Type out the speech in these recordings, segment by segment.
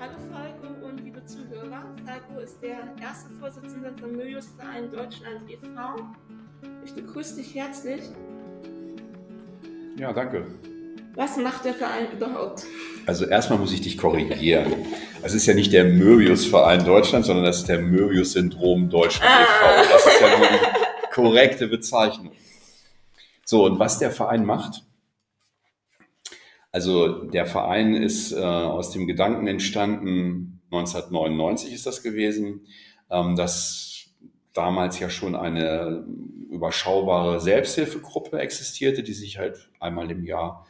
Hallo Falco und liebe Zuhörer. Falco ist der erste Vorsitzende vom Möbius-Verein Deutschland e.V. Ich begrüße dich herzlich. Ja, danke. Was macht der Verein überhaupt? Also erstmal muss ich dich korrigieren. Es ist ja nicht der Möbius-Verein Deutschland, sondern das ist der Möbius-Syndrom Deutschland ah. e.V. Das ist ja nur die korrekte Bezeichnung. So, und was der Verein macht? Also der Verein ist äh, aus dem Gedanken entstanden, 1999 ist das gewesen, ähm, dass damals ja schon eine überschaubare Selbsthilfegruppe existierte, die sich halt einmal im Jahr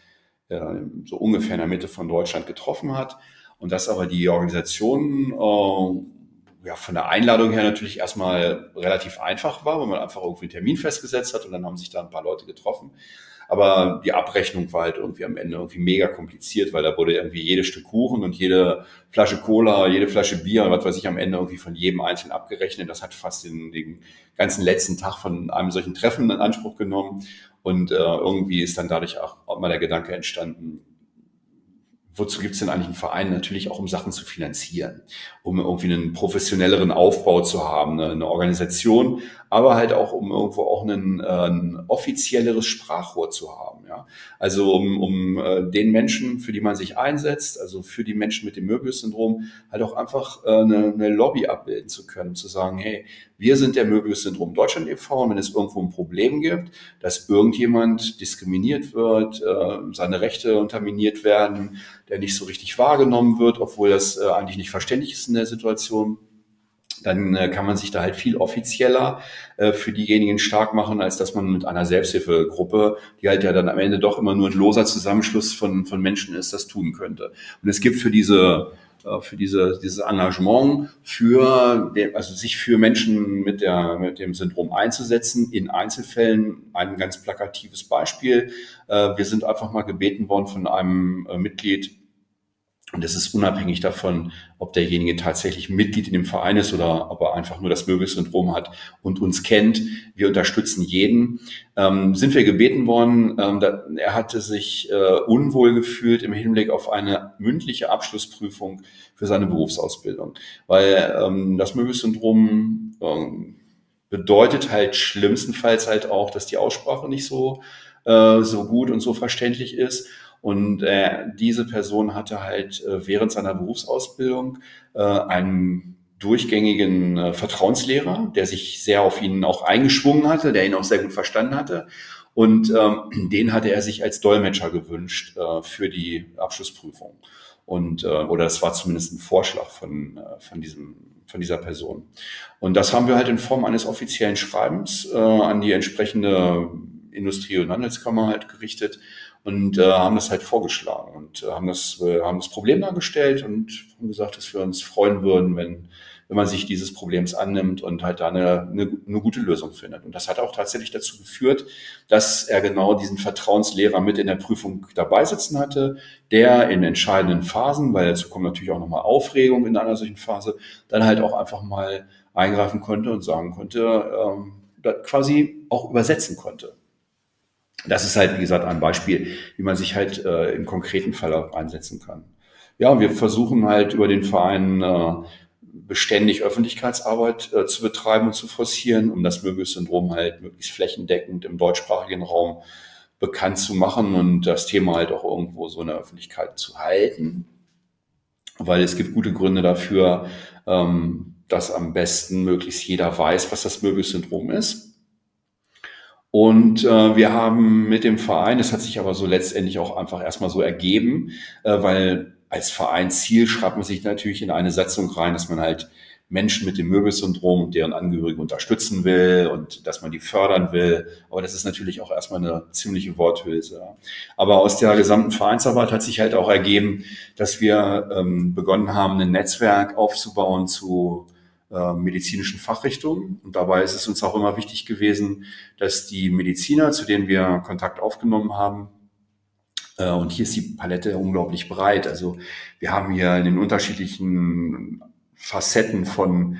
äh, so ungefähr in der Mitte von Deutschland getroffen hat. Und dass aber die Organisation äh, ja, von der Einladung her natürlich erstmal relativ einfach war, weil man einfach irgendwie einen Termin festgesetzt hat und dann haben sich da ein paar Leute getroffen. Aber die Abrechnung war halt irgendwie am Ende irgendwie mega kompliziert, weil da wurde irgendwie jedes Stück Kuchen und jede Flasche Cola, jede Flasche Bier, was weiß ich, am Ende irgendwie von jedem Einzelnen abgerechnet. Das hat fast den, den ganzen letzten Tag von einem solchen Treffen in Anspruch genommen. Und äh, irgendwie ist dann dadurch auch, auch mal der Gedanke entstanden, wozu gibt es denn eigentlich einen Verein? Natürlich auch, um Sachen zu finanzieren, um irgendwie einen professionelleren Aufbau zu haben, eine, eine Organisation, aber halt auch, um irgendwo auch einen, äh, ein offizielleres Sprachrohr zu haben. Ja? Also um, um äh, den Menschen, für die man sich einsetzt, also für die Menschen mit dem Möbius-Syndrom, halt auch einfach äh, eine, eine Lobby abbilden zu können, zu sagen, hey, wir sind der Möbius-Syndrom Deutschland e.V. Und wenn es irgendwo ein Problem gibt, dass irgendjemand diskriminiert wird, äh, seine Rechte unterminiert werden, der nicht so richtig wahrgenommen wird, obwohl das äh, eigentlich nicht verständlich ist in der Situation, dann äh, kann man sich da halt viel offizieller für diejenigen stark machen, als dass man mit einer Selbsthilfegruppe, die halt ja dann am Ende doch immer nur ein loser Zusammenschluss von, von Menschen ist, das tun könnte. Und es gibt für diese für diese, dieses Engagement, für also sich für Menschen mit, der, mit dem Syndrom einzusetzen. In Einzelfällen ein ganz plakatives Beispiel. Äh, wir sind einfach mal gebeten worden von einem äh, Mitglied, und es ist unabhängig davon, ob derjenige tatsächlich Mitglied in dem Verein ist oder ob er einfach nur das Möbelsyndrom hat und uns kennt. Wir unterstützen jeden. Ähm, sind wir gebeten worden, ähm, da, er hatte sich äh, unwohl gefühlt im Hinblick auf eine mündliche Abschlussprüfung für seine Berufsausbildung, weil ähm, das Möbelsyndrom ähm, bedeutet halt schlimmstenfalls halt auch, dass die Aussprache nicht so, äh, so gut und so verständlich ist. Und äh, diese Person hatte halt äh, während seiner Berufsausbildung äh, einen durchgängigen äh, Vertrauenslehrer, der sich sehr auf ihn auch eingeschwungen hatte, der ihn auch sehr gut verstanden hatte. Und ähm, den hatte er sich als Dolmetscher gewünscht äh, für die Abschlussprüfung. Und, äh, oder das war zumindest ein Vorschlag von, äh, von, diesem, von dieser Person. Und das haben wir halt in Form eines offiziellen Schreibens äh, an die entsprechende Industrie- und Handelskammer halt gerichtet und äh, haben das halt vorgeschlagen und äh, haben, das, äh, haben das Problem dargestellt und haben gesagt, dass wir uns freuen würden, wenn, wenn man sich dieses Problems annimmt und halt da eine, eine, eine gute Lösung findet. Und das hat auch tatsächlich dazu geführt, dass er genau diesen Vertrauenslehrer mit in der Prüfung dabei sitzen hatte, der in entscheidenden Phasen, weil dazu kommt natürlich auch nochmal Aufregung in einer solchen Phase, dann halt auch einfach mal eingreifen konnte und sagen konnte, ähm, quasi auch übersetzen konnte. Das ist halt, wie gesagt, ein Beispiel, wie man sich halt äh, im konkreten Fall auch einsetzen kann. Ja, und wir versuchen halt über den Verein äh, beständig Öffentlichkeitsarbeit äh, zu betreiben und zu forcieren, um das Möbius-Syndrom halt möglichst flächendeckend im deutschsprachigen Raum bekannt zu machen und das Thema halt auch irgendwo so in der Öffentlichkeit zu halten. Weil es gibt gute Gründe dafür, ähm, dass am besten möglichst jeder weiß, was das Möbius-Syndrom ist und äh, wir haben mit dem Verein, das hat sich aber so letztendlich auch einfach erstmal so ergeben, äh, weil als Vereinsziel schreibt man sich natürlich in eine Satzung rein, dass man halt Menschen mit dem Möbelsyndrom und deren Angehörigen unterstützen will und dass man die fördern will. Aber das ist natürlich auch erstmal eine ziemliche Worthülse. Aber aus der gesamten Vereinsarbeit hat sich halt auch ergeben, dass wir ähm, begonnen haben, ein Netzwerk aufzubauen zu äh, medizinischen Fachrichtungen. Und dabei ist es uns auch immer wichtig gewesen, dass die Mediziner, zu denen wir Kontakt aufgenommen haben, äh, und hier ist die Palette unglaublich breit. Also wir haben hier in den unterschiedlichen Facetten von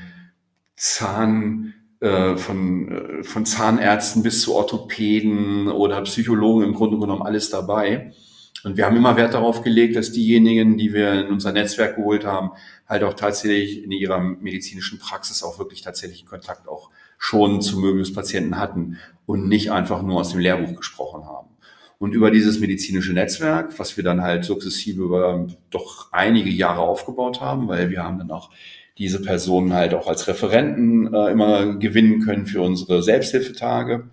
Zahn, äh, von, von Zahnärzten bis zu Orthopäden oder Psychologen im Grunde genommen alles dabei. Und wir haben immer Wert darauf gelegt, dass diejenigen, die wir in unser Netzwerk geholt haben, halt auch tatsächlich in ihrer medizinischen Praxis auch wirklich tatsächlich Kontakt auch schon zu Möbius-Patienten hatten und nicht einfach nur aus dem Lehrbuch gesprochen haben. Und über dieses medizinische Netzwerk, was wir dann halt sukzessive über doch einige Jahre aufgebaut haben, weil wir haben dann auch diese Personen halt auch als Referenten äh, immer gewinnen können für unsere Selbsthilfetage,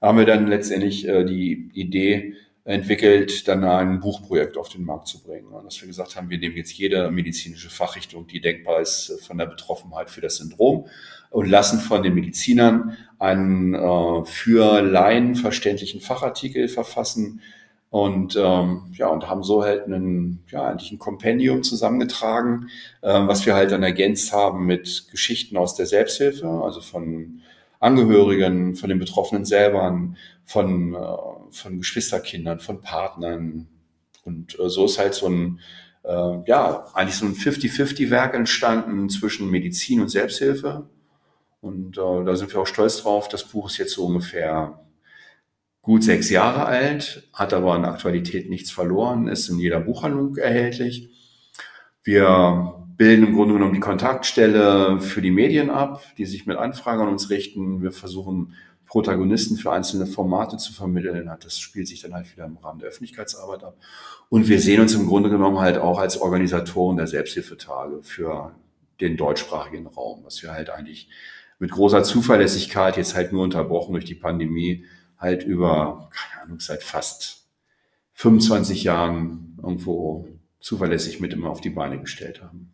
haben wir dann letztendlich äh, die Idee entwickelt, dann ein Buchprojekt auf den Markt zu bringen. Und dass wir gesagt haben, wir nehmen jetzt jede medizinische Fachrichtung, die denkbar ist, äh, von der Betroffenheit für das Syndrom und lassen von den Medizinern einen äh, für Laien verständlichen Fachartikel verfassen, und ähm, ja, und haben so halt einen, ja, eigentlich ein Kompendium zusammengetragen, ähm, was wir halt dann ergänzt haben mit Geschichten aus der Selbsthilfe, also von Angehörigen, von den Betroffenen selber, von, äh, von Geschwisterkindern, von Partnern. Und äh, so ist halt so ein, äh, ja, eigentlich so ein 50-50-Werk entstanden zwischen Medizin und Selbsthilfe. Und äh, da sind wir auch stolz drauf. Das Buch ist jetzt so ungefähr gut sechs Jahre alt, hat aber an Aktualität nichts verloren, ist in jeder Buchhandlung erhältlich. Wir bilden im Grunde genommen die Kontaktstelle für die Medien ab, die sich mit Anfragen an uns richten. Wir versuchen Protagonisten für einzelne Formate zu vermitteln. Das spielt sich dann halt wieder im Rahmen der Öffentlichkeitsarbeit ab. Und wir sehen uns im Grunde genommen halt auch als Organisatoren der Selbsthilfetage für den deutschsprachigen Raum, was wir halt eigentlich mit großer Zuverlässigkeit jetzt halt nur unterbrochen durch die Pandemie halt über, keine Ahnung, seit fast 25 Jahren irgendwo zuverlässig mit immer auf die Beine gestellt haben.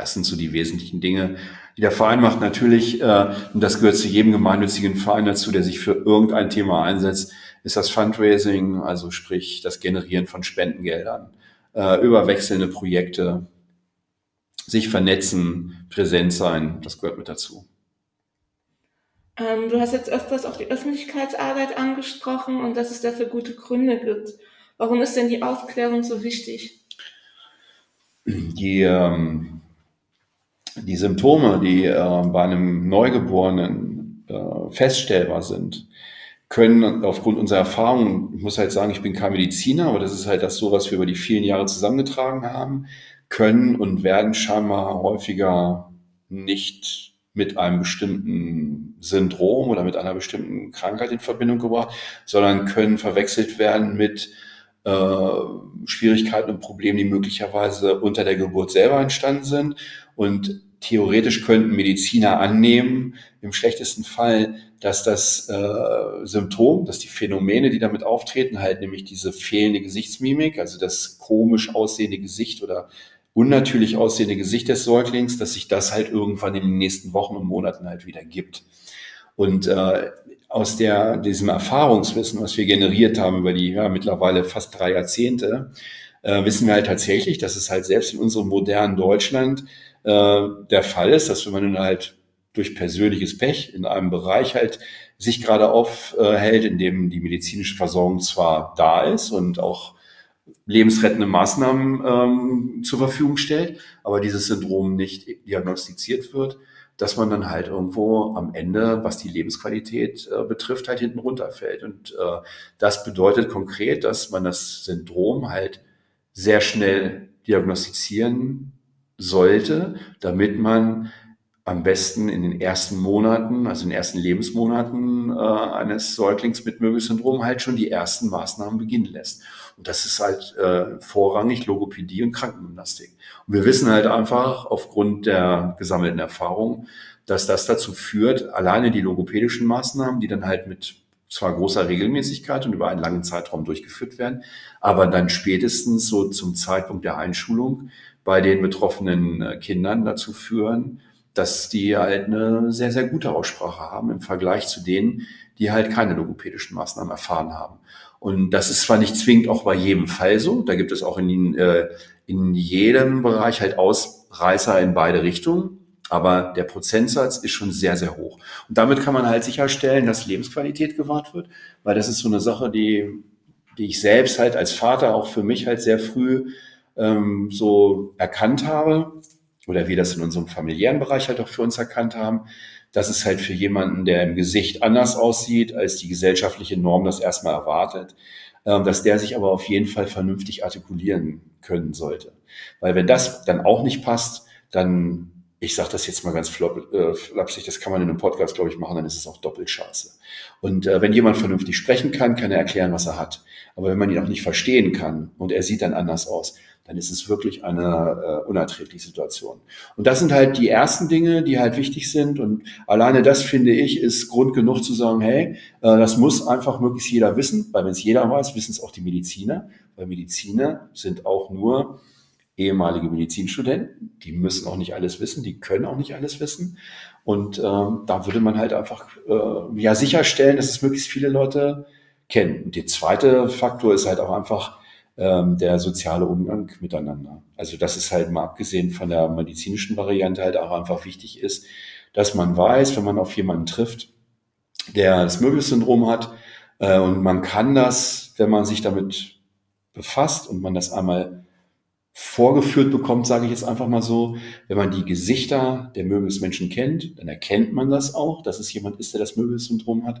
Das sind so die wesentlichen Dinge, die der Verein macht. Natürlich, äh, und das gehört zu jedem gemeinnützigen Verein dazu, der sich für irgendein Thema einsetzt, ist das Fundraising, also sprich das Generieren von Spendengeldern, äh, über wechselnde Projekte, sich vernetzen, präsent sein, das gehört mit dazu. Ähm, du hast jetzt öfters auch die Öffentlichkeitsarbeit angesprochen und dass es dafür gute Gründe gibt. Warum ist denn die Aufklärung so wichtig? Die, ähm, die Symptome, die äh, bei einem Neugeborenen äh, feststellbar sind, können aufgrund unserer Erfahrung, ich muss halt sagen, ich bin kein Mediziner, aber das ist halt das so, was wir über die vielen Jahre zusammengetragen haben, können und werden scheinbar häufiger nicht mit einem bestimmten Syndrom oder mit einer bestimmten Krankheit in Verbindung gebracht, sondern können verwechselt werden mit äh, Schwierigkeiten und Problemen, die möglicherweise unter der Geburt selber entstanden sind. Und theoretisch könnten Mediziner annehmen, im schlechtesten Fall, dass das äh, Symptom, dass die Phänomene, die damit auftreten, halt nämlich diese fehlende Gesichtsmimik, also das komisch aussehende Gesicht oder unnatürlich aussehende Gesicht des Säuglings, dass sich das halt irgendwann in den nächsten Wochen und Monaten halt wieder gibt. Und äh, aus der, diesem Erfahrungswissen, was wir generiert haben über die ja, mittlerweile fast drei Jahrzehnte, äh, wissen wir halt tatsächlich, dass es halt selbst in unserem modernen Deutschland äh, der Fall ist, dass wenn man dann halt durch persönliches Pech in einem Bereich halt sich gerade aufhält, in dem die medizinische Versorgung zwar da ist und auch lebensrettende Maßnahmen ähm, zur Verfügung stellt, aber dieses Syndrom nicht diagnostiziert wird, dass man dann halt irgendwo am Ende, was die Lebensqualität äh, betrifft, halt hinten runterfällt. Und äh, das bedeutet konkret, dass man das Syndrom halt sehr schnell diagnostizieren sollte, damit man am besten in den ersten Monaten, also in den ersten Lebensmonaten äh, eines Säuglings mit Möbelsyndrom halt schon die ersten Maßnahmen beginnen lässt. Und das ist halt äh, vorrangig Logopädie und Krankengymnastik. Und wir wissen halt einfach aufgrund der gesammelten Erfahrung, dass das dazu führt, alleine die logopädischen Maßnahmen, die dann halt mit zwar großer Regelmäßigkeit und über einen langen Zeitraum durchgeführt werden, aber dann spätestens so zum Zeitpunkt der Einschulung bei den betroffenen äh, Kindern dazu führen, dass die halt eine sehr, sehr gute Aussprache haben im Vergleich zu denen, die halt keine logopädischen Maßnahmen erfahren haben. Und das ist zwar nicht zwingend auch bei jedem Fall so, da gibt es auch in, äh, in jedem Bereich halt Ausreißer in beide Richtungen, aber der Prozentsatz ist schon sehr, sehr hoch. Und damit kann man halt sicherstellen, dass Lebensqualität gewahrt wird, weil das ist so eine Sache, die, die ich selbst halt als Vater auch für mich halt sehr früh ähm, so erkannt habe oder wir das in unserem familiären Bereich halt auch für uns erkannt haben, dass es halt für jemanden, der im Gesicht anders aussieht, als die gesellschaftliche Norm das erstmal erwartet, ähm, dass der sich aber auf jeden Fall vernünftig artikulieren können sollte. Weil wenn das dann auch nicht passt, dann, ich sage das jetzt mal ganz flop, äh, flapsig, das kann man in einem Podcast, glaube ich, machen, dann ist es auch doppelt scheiße. Und äh, wenn jemand vernünftig sprechen kann, kann er erklären, was er hat. Aber wenn man ihn auch nicht verstehen kann und er sieht dann anders aus, dann ist es wirklich eine äh, unerträgliche Situation. Und das sind halt die ersten Dinge, die halt wichtig sind. Und alleine das, finde ich, ist Grund genug zu sagen, hey, äh, das muss einfach möglichst jeder wissen, weil wenn es jeder weiß, wissen es auch die Mediziner, weil Mediziner sind auch nur ehemalige Medizinstudenten, die müssen auch nicht alles wissen, die können auch nicht alles wissen. Und äh, da würde man halt einfach äh, ja sicherstellen, dass es möglichst viele Leute kennen. Und der zweite Faktor ist halt auch einfach, ähm, der soziale Umgang miteinander. Also das ist halt mal abgesehen von der medizinischen Variante halt auch einfach wichtig ist, dass man weiß, wenn man auf jemanden trifft, der das Möbelsyndrom hat, äh, und man kann das, wenn man sich damit befasst und man das einmal vorgeführt bekommt, sage ich jetzt einfach mal so, wenn man die Gesichter der Möbelsmenschen kennt, dann erkennt man das auch, dass es jemand ist, der das Möbelsyndrom hat.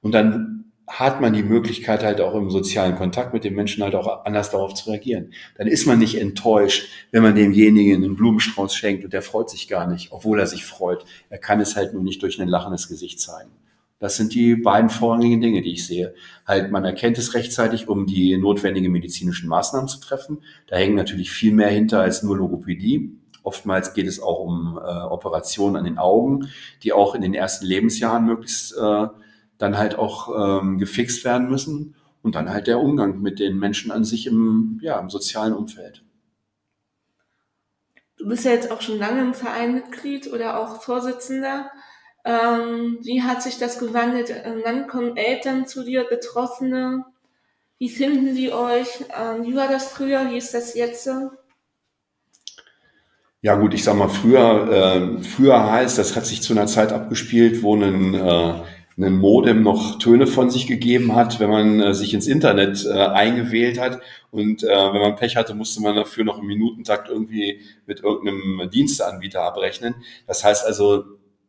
Und dann hat man die Möglichkeit halt auch im sozialen Kontakt mit den Menschen halt auch anders darauf zu reagieren. Dann ist man nicht enttäuscht, wenn man demjenigen einen Blumenstrauß schenkt und der freut sich gar nicht, obwohl er sich freut. Er kann es halt nur nicht durch ein lachendes Gesicht zeigen. Das sind die beiden vorrangigen Dinge, die ich sehe. Halt, man erkennt es rechtzeitig, um die notwendigen medizinischen Maßnahmen zu treffen. Da hängen natürlich viel mehr hinter als nur Logopädie. Oftmals geht es auch um äh, Operationen an den Augen, die auch in den ersten Lebensjahren möglichst äh, dann halt auch ähm, gefixt werden müssen und dann halt der Umgang mit den Menschen an sich im, ja, im sozialen Umfeld. Du bist ja jetzt auch schon lange im Verein Mitglied oder auch Vorsitzender. Ähm, wie hat sich das gewandelt? Ähm, wann kommen Eltern zu dir, Betroffene? Wie finden die euch? Ähm, wie war das früher? Wie ist das jetzt? Ja gut, ich sag mal, früher, äh, früher heißt, das hat sich zu einer Zeit abgespielt, wo ein äh, ein Modem noch Töne von sich gegeben hat, wenn man äh, sich ins Internet äh, eingewählt hat. Und äh, wenn man Pech hatte, musste man dafür noch im Minutentakt irgendwie mit irgendeinem Diensteanbieter abrechnen. Das heißt also,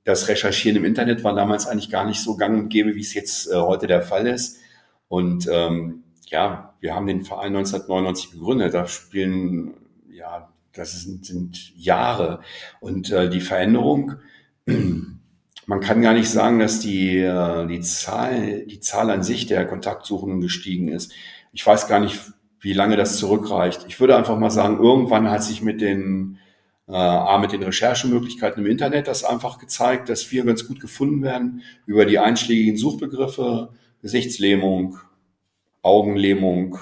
das Recherchieren im Internet war damals eigentlich gar nicht so gang und gäbe, wie es jetzt äh, heute der Fall ist. Und ähm, ja, wir haben den Verein 1999 gegründet. Da spielen, ja, das sind, sind Jahre. Und äh, die Veränderung, man kann gar nicht sagen, dass die, äh, die, Zahl, die Zahl an sich der Kontaktsuchenden gestiegen ist. Ich weiß gar nicht, wie lange das zurückreicht. Ich würde einfach mal sagen, irgendwann hat sich mit den, äh, mit den Recherchemöglichkeiten im Internet das einfach gezeigt, dass wir ganz gut gefunden werden über die einschlägigen Suchbegriffe, Gesichtslähmung, Augenlähmung,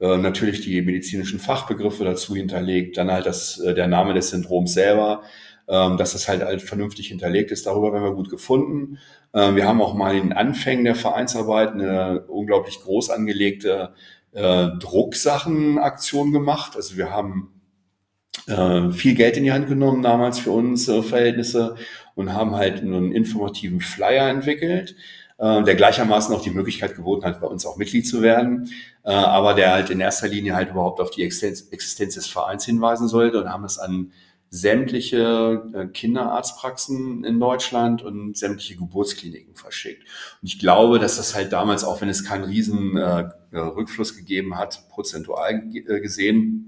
äh, natürlich die medizinischen Fachbegriffe dazu hinterlegt, dann halt das, äh, der Name des Syndroms selber, ähm, dass das halt, halt vernünftig hinterlegt ist. Darüber werden wir gut gefunden. Ähm, wir haben auch mal in den Anfängen der Vereinsarbeit eine unglaublich groß angelegte äh, Drucksachenaktion gemacht. Also wir haben äh, viel Geld in die Hand genommen damals für unsere Verhältnisse und haben halt einen informativen Flyer entwickelt, äh, der gleichermaßen auch die Möglichkeit geboten hat, bei uns auch Mitglied zu werden, äh, aber der halt in erster Linie halt überhaupt auf die Existenz, Existenz des Vereins hinweisen sollte und haben es an sämtliche äh, Kinderarztpraxen in Deutschland und sämtliche Geburtskliniken verschickt. Und ich glaube, dass das halt damals, auch wenn es keinen riesen äh, Rückfluss gegeben hat, prozentual äh, gesehen,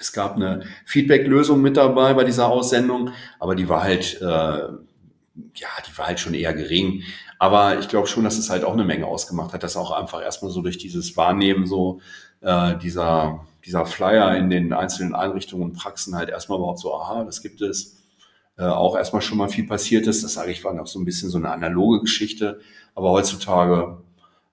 es gab eine Feedback-Lösung mit dabei bei dieser Aussendung, aber die war halt, äh, ja, die war halt schon eher gering. Aber ich glaube schon, dass es halt auch eine Menge ausgemacht hat, dass auch einfach erstmal so durch dieses Wahrnehmen so äh, dieser dieser Flyer in den einzelnen Einrichtungen und Praxen halt erstmal überhaupt so, aha, das gibt es. Äh, auch erstmal schon mal viel passiert ist. Das sage ich, war noch so ein bisschen so eine analoge Geschichte. Aber heutzutage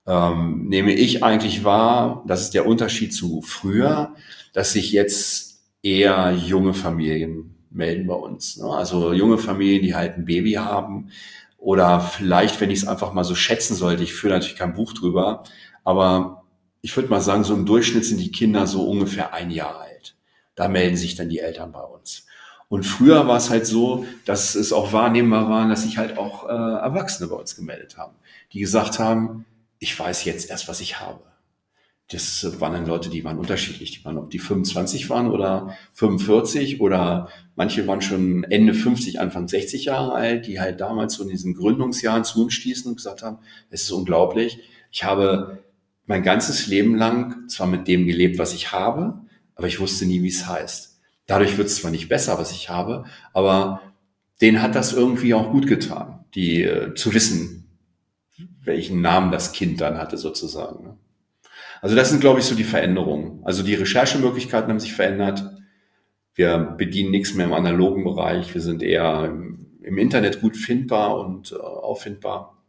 ähm, nehme ich eigentlich wahr, das ist der Unterschied zu früher, dass sich jetzt eher junge Familien melden bei uns. Ne? Also junge Familien, die halt ein Baby haben. Oder vielleicht, wenn ich es einfach mal so schätzen sollte, ich führe natürlich kein Buch drüber, aber ich würde mal sagen, so im Durchschnitt sind die Kinder so ungefähr ein Jahr alt. Da melden sich dann die Eltern bei uns. Und früher war es halt so, dass es auch wahrnehmbar war, dass sich halt auch äh, Erwachsene bei uns gemeldet haben, die gesagt haben, ich weiß jetzt erst, was ich habe. Das waren dann Leute, die waren unterschiedlich. Die waren, ob die 25 waren oder 45 oder manche waren schon Ende 50, Anfang 60 Jahre alt, die halt damals so in diesen Gründungsjahren zu uns stießen und gesagt haben, es ist unglaublich. Ich habe mein ganzes Leben lang zwar mit dem gelebt, was ich habe, aber ich wusste nie, wie es heißt. Dadurch wird es zwar nicht besser, was ich habe, aber denen hat das irgendwie auch gut getan, die äh, zu wissen, welchen Namen das Kind dann hatte sozusagen. Ne? Also das sind, glaube ich, so die Veränderungen. Also die Recherchemöglichkeiten haben sich verändert. Wir bedienen nichts mehr im analogen Bereich. Wir sind eher im, Internet gut findbar und äh, auffindbar.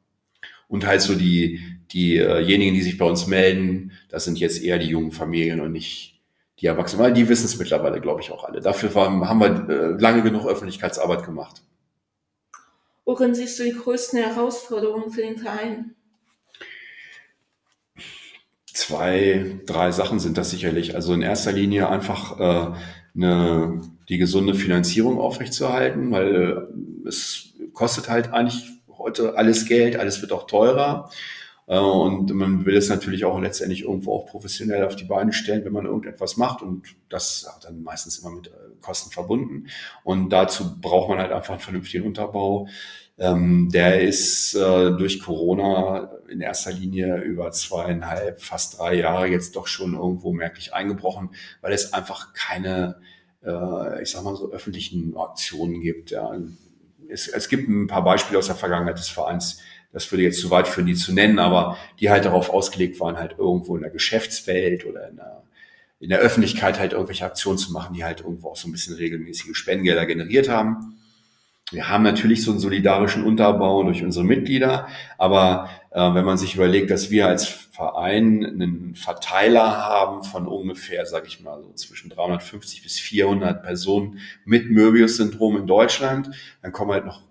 Und halt so die, diejenigen, die sich bei uns melden, das sind jetzt eher die jungen Familien und nicht die Erwachsenen, weil die wissen es mittlerweile, glaube ich, auch alle. Dafür haben wir äh, lange genug Öffentlichkeitsarbeit gemacht. Worin siehst du die größten Herausforderungen für den Verein? Zwei, drei Sachen sind das sicherlich. Also in erster Linie einfach äh, eine, die gesunde Finanzierung aufrechtzuerhalten, weil äh, es kostet halt eigentlich heute alles Geld, alles wird auch teurer. Äh, und man will es natürlich auch letztendlich irgendwo auch professionell auf die Beine stellen, wenn man irgendetwas macht. Und das hat dann meistens immer mit äh, Kosten verbunden. Und dazu braucht man halt einfach einen vernünftigen Unterbau. Ähm, der ist äh, durch Corona in erster Linie über zweieinhalb, fast drei Jahre jetzt doch schon irgendwo merklich eingebrochen, weil es einfach keine, ich sag mal so, öffentlichen Aktionen gibt. Es gibt ein paar Beispiele aus der Vergangenheit des Vereins, das würde jetzt zu weit führen, die zu nennen, aber die halt darauf ausgelegt waren, halt irgendwo in der Geschäftswelt oder in der, in der Öffentlichkeit halt irgendwelche Aktionen zu machen, die halt irgendwo auch so ein bisschen regelmäßige Spendengelder generiert haben. Wir haben natürlich so einen solidarischen Unterbau durch unsere Mitglieder, aber äh, wenn man sich überlegt, dass wir als Verein einen Verteiler haben von ungefähr, sage ich mal, so zwischen 350 bis 400 Personen mit Möbius-Syndrom in Deutschland, dann kommen halt noch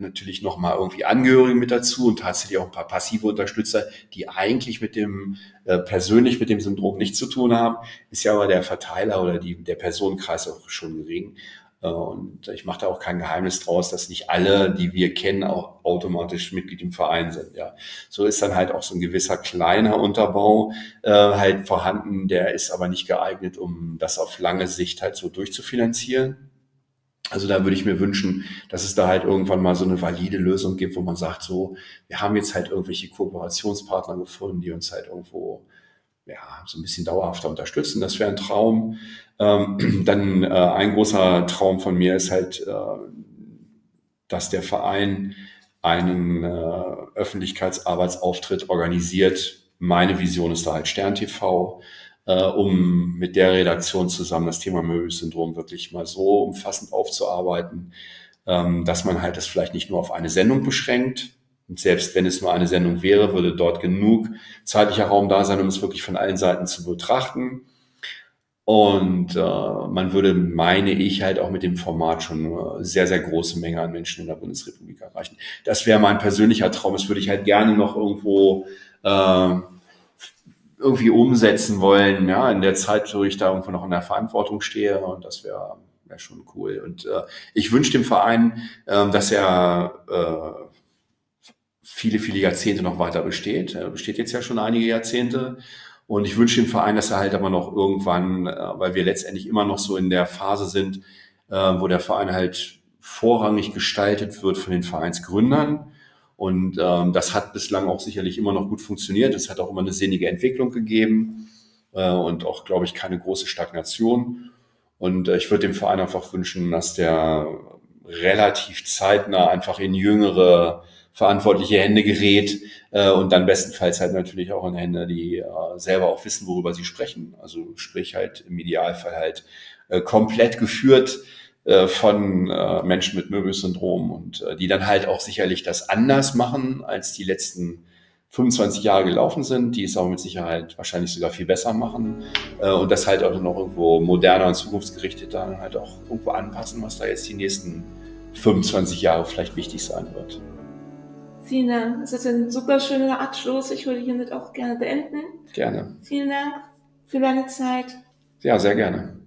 natürlich nochmal irgendwie Angehörige mit dazu und tatsächlich auch ein paar passive Unterstützer, die eigentlich mit dem äh, persönlich mit dem Syndrom nichts zu tun haben, ist ja aber der Verteiler oder die, der Personenkreis auch schon gering. Äh, und ich mache da auch kein Geheimnis draus, dass nicht alle, die wir kennen, auch automatisch Mitglied im Verein sind. Ja, so ist dann halt auch so ein gewisser kleiner Unterbau äh, halt vorhanden. Der ist aber nicht geeignet, um das auf lange Sicht halt so durchzufinanzieren. Also da würde ich mir wünschen, dass es da halt irgendwann mal so eine valide Lösung gibt, wo man sagt, so, wir haben jetzt halt irgendwelche Kooperationspartner gefunden, die uns halt irgendwo ja, so ein bisschen dauerhafter unterstützen. Das wäre ein Traum. Ähm, dann äh, ein großer Traum von mir ist halt, äh, dass der Verein einen äh, Öffentlichkeitsarbeitsauftritt organisiert. Meine Vision ist da halt Stern TV äh, um mit der Redaktion zusammen das Thema Möbelsyndrom wirklich mal so umfassend aufzuarbeiten, ähm, dass man halt das vielleicht nicht nur auf eine Sendung beschränkt. Und selbst wenn es nur eine Sendung wäre, würde dort genug zeitlicher Raum da sein, um es wirklich von allen Seiten zu betrachten. Und äh, man würde, meine ich, halt auch mit dem Format schon eine sehr, sehr große Menge an Menschen in der Bundesrepublik erreichen. Das wäre mein persönlicher Traum. Das würde ich halt gerne noch irgendwo äh, irgendwie umsetzen wollen, ja, in der Zeit, wo ich da irgendwo noch in der Verantwortung stehe und das wäre wär schon cool. Und äh, ich wünsche dem Verein, äh, dass er äh, viele, viele Jahrzehnte noch weiter besteht. Er besteht jetzt ja schon einige Jahrzehnte. Und ich wünsche dem Verein, dass er halt aber noch irgendwann, äh, weil wir letztendlich immer noch so in der Phase sind, äh, wo der Verein halt vorrangig gestaltet wird von den Vereinsgründern und ähm, das hat bislang auch sicherlich immer noch gut funktioniert. Es hat auch immer eine sinnige Entwicklung gegeben äh, und auch, glaube ich, keine große Stagnation. Und äh, ich würde dem Verein einfach wünschen, dass der relativ zeitnah einfach in jüngere verantwortliche Hände gerät äh, und dann bestenfalls halt natürlich auch in Hände, die äh, selber auch wissen, worüber sie sprechen. Also sprich halt im Idealfall halt äh, komplett geführt von äh, Menschen mit Möbius-Syndrom und äh, die dann halt auch sicherlich das anders machen, als die letzten 25 Jahre gelaufen sind, die es aber mit Sicherheit wahrscheinlich sogar viel besser machen äh, und das halt auch noch irgendwo moderner und zukunftsgerichtet dann halt auch irgendwo anpassen, was da jetzt die nächsten 25 Jahre vielleicht wichtig sein wird. Vielen Dank. Das ist ein super schöner Abschluss. Ich würde hiermit auch gerne beenden. Gerne. Vielen Dank für deine Zeit. Ja, sehr gerne.